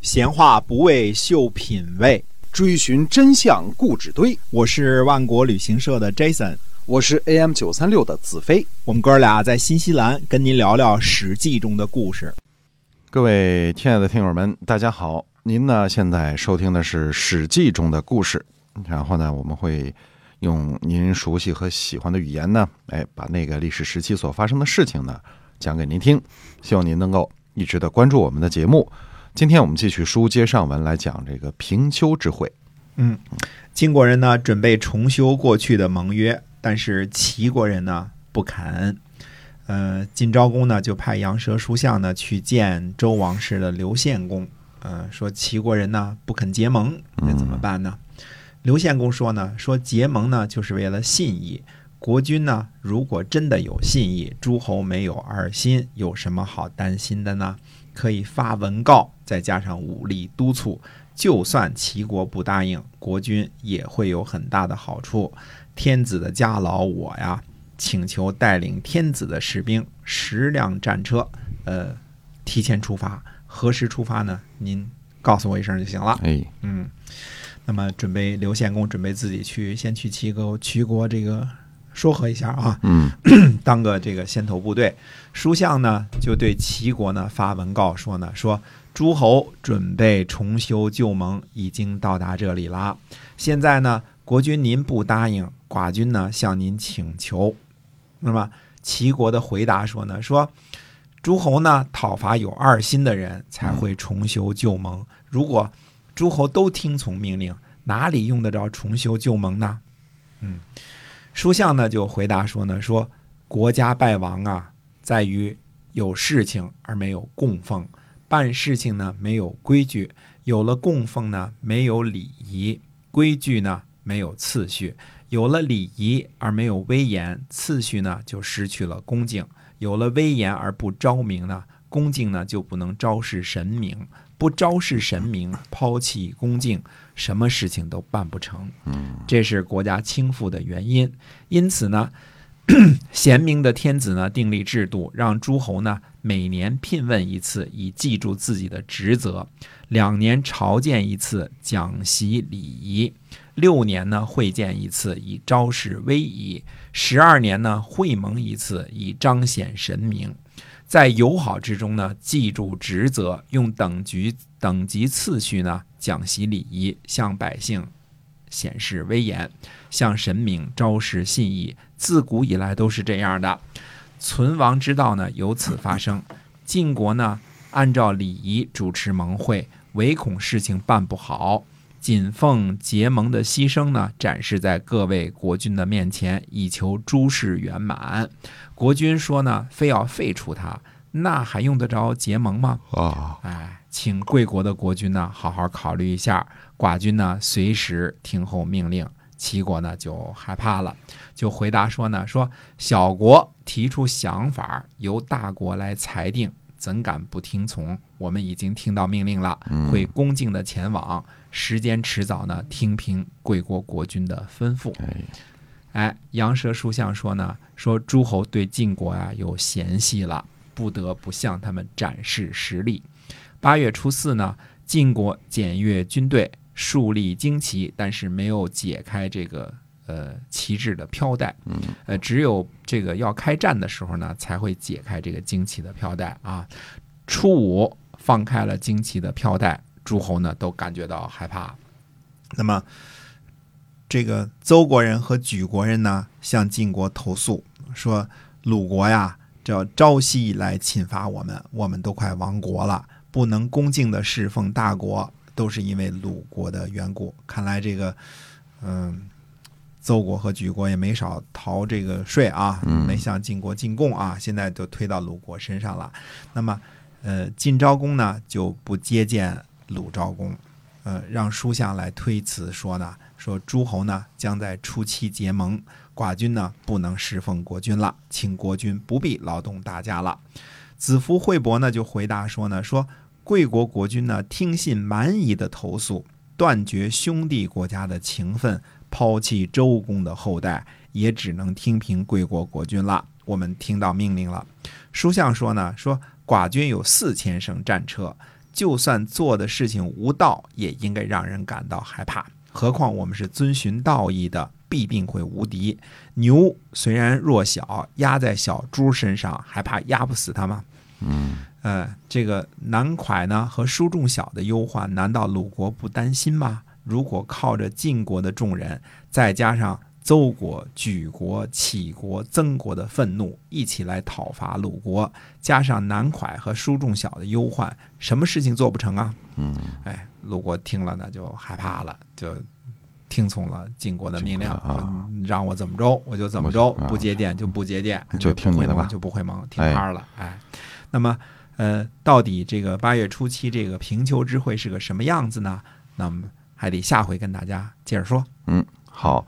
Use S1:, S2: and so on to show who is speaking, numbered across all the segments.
S1: 闲话不为秀品味，
S2: 追寻真相故纸堆。
S1: 我是万国旅行社的 Jason，
S2: 我是 AM 九三六的子飞。
S1: 我们哥俩在新西兰跟您聊聊《史记》中的故事。
S3: 各位亲爱的听友们，大家好！您呢现在收听的是《史记》中的故事，然后呢，我们会用您熟悉和喜欢的语言呢，哎，把那个历史时期所发生的事情呢讲给您听。希望您能够一直的关注我们的节目。今天我们继续书接上文来讲这个平丘之会。
S1: 嗯，晋国人呢准备重修过去的盟约，但是齐国人呢不肯。呃，晋昭公呢就派杨舌书相呢去见周王室的刘献公，呃，说齐国人呢不肯结盟，那怎么办呢？刘献公说呢，说结盟呢就是为了信义。国君呢如果真的有信义，诸侯没有二心，有什么好担心的呢？可以发文告，再加上武力督促，就算齐国不答应，国君也会有很大的好处。天子的家老我呀，请求带领天子的士兵十辆战车，呃，提前出发。何时出发呢？您告诉我一声就行了。
S3: 哎，
S1: 嗯，那么准备刘献公准备自己去，先去齐国，齐国这个说和一下啊。
S3: 嗯，
S1: 当个这个先头部队，书相呢就对齐国呢发文告说呢，说诸侯准备重修旧盟，已经到达这里了。现在呢，国君您不答应，寡君呢向您请求。那么齐国的回答说呢，说诸侯呢讨伐有二心的人才会重修旧盟，如果诸侯都听从命令，哪里用得着重修旧盟呢？嗯。书相呢就回答说呢，说国家败亡啊，在于有事情而没有供奉，办事情呢没有规矩，有了供奉呢没有礼仪，规矩呢没有次序，有了礼仪而没有威严，次序呢就失去了恭敬，有了威严而不昭明呢，恭敬呢就不能昭示神明，不昭示神明，抛弃恭敬。什么事情都办不成，这是国家倾覆的原因。因此呢，贤明的天子呢订立制度，让诸侯呢每年聘问一次，以记住自己的职责；两年朝见一次，讲习礼仪；六年呢会见一次，以昭示威仪；十二年呢会盟一次，以彰显神明。在友好之中呢，记住职责，用等级等级次序呢讲习礼仪，向百姓显示威严，向神明昭示信义。自古以来都是这样的，存亡之道呢由此发生。晋国呢按照礼仪主持盟会，唯恐事情办不好。谨奉结盟的牺牲呢，展示在各位国君的面前，以求诸事圆满。国君说呢，非要废除他，那还用得着结盟吗？
S3: 啊，
S1: 哎，请贵国的国君呢，好好考虑一下。寡君呢，随时听候命令。齐国呢，就害怕了，就回答说呢，说小国提出想法，由大国来裁定，怎敢不听从？我们已经听到命令了，会恭敬的前往。时间迟早呢，听凭贵国国君的吩咐。哎，杨蛇书相说呢，说诸侯对晋国啊有嫌隙了，不得不向他们展示实力。八月初四呢，晋国检阅军队，树立旌旗，但是没有解开这个呃旗帜的飘带。
S3: 嗯，
S1: 呃，只有这个要开战的时候呢，才会解开这个旌旗的飘带啊。初五放开了旌旗的飘带。诸侯呢都感觉到害怕，那么这个邹国人和莒国人呢向晋国投诉说，鲁国呀叫朝夕来侵伐我们，我们都快亡国了，不能恭敬的侍奉大国，都是因为鲁国的缘故。看来这个嗯，邹国和莒国也没少逃这个税啊，没向晋国进贡啊，现在都推到鲁国身上了。那么呃，晋昭公呢就不接见。鲁昭公，呃，让书相来推辞说呢，说诸侯呢将在初期结盟，寡君呢不能侍奉国君了，请国君不必劳动大家了。子服惠伯呢就回答说呢，说贵国国君呢听信蛮夷的投诉，断绝兄弟国家的情分，抛弃周公的后代，也只能听凭贵国国君了。我们听到命令了。书相说呢，说寡君有四千乘战车。就算做的事情无道，也应该让人感到害怕。何况我们是遵循道义的，必定会无敌。牛虽然弱小，压在小猪身上，还怕压不死它吗？
S3: 嗯，
S1: 呃，这个南蒯呢和书仲小的忧患，难道鲁国不担心吗？如果靠着晋国的众人，再加上邹国、莒国、杞国、曾国的愤怒，一起来讨伐鲁国，加上南蒯和叔仲小的忧患，什么事情做不成啊？
S3: 嗯，
S1: 哎，鲁国听了呢就害怕了，就听从了晋国的命令，
S3: 啊。
S1: 说让我怎么着我就怎么着不节电就不节电，
S3: 就听你的吧。
S1: 就不会蒙，听他了，哎，那么呃，到底这个八月初七这个平丘之会是个什么样子呢？那么还得下回跟大家接着说。
S3: 嗯，好，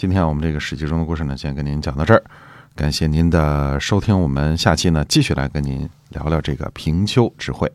S3: 今天我们这个史记中的故事呢，先跟您讲到这儿，感谢您的收听，我们下期呢继续来跟您聊聊这个平丘之会。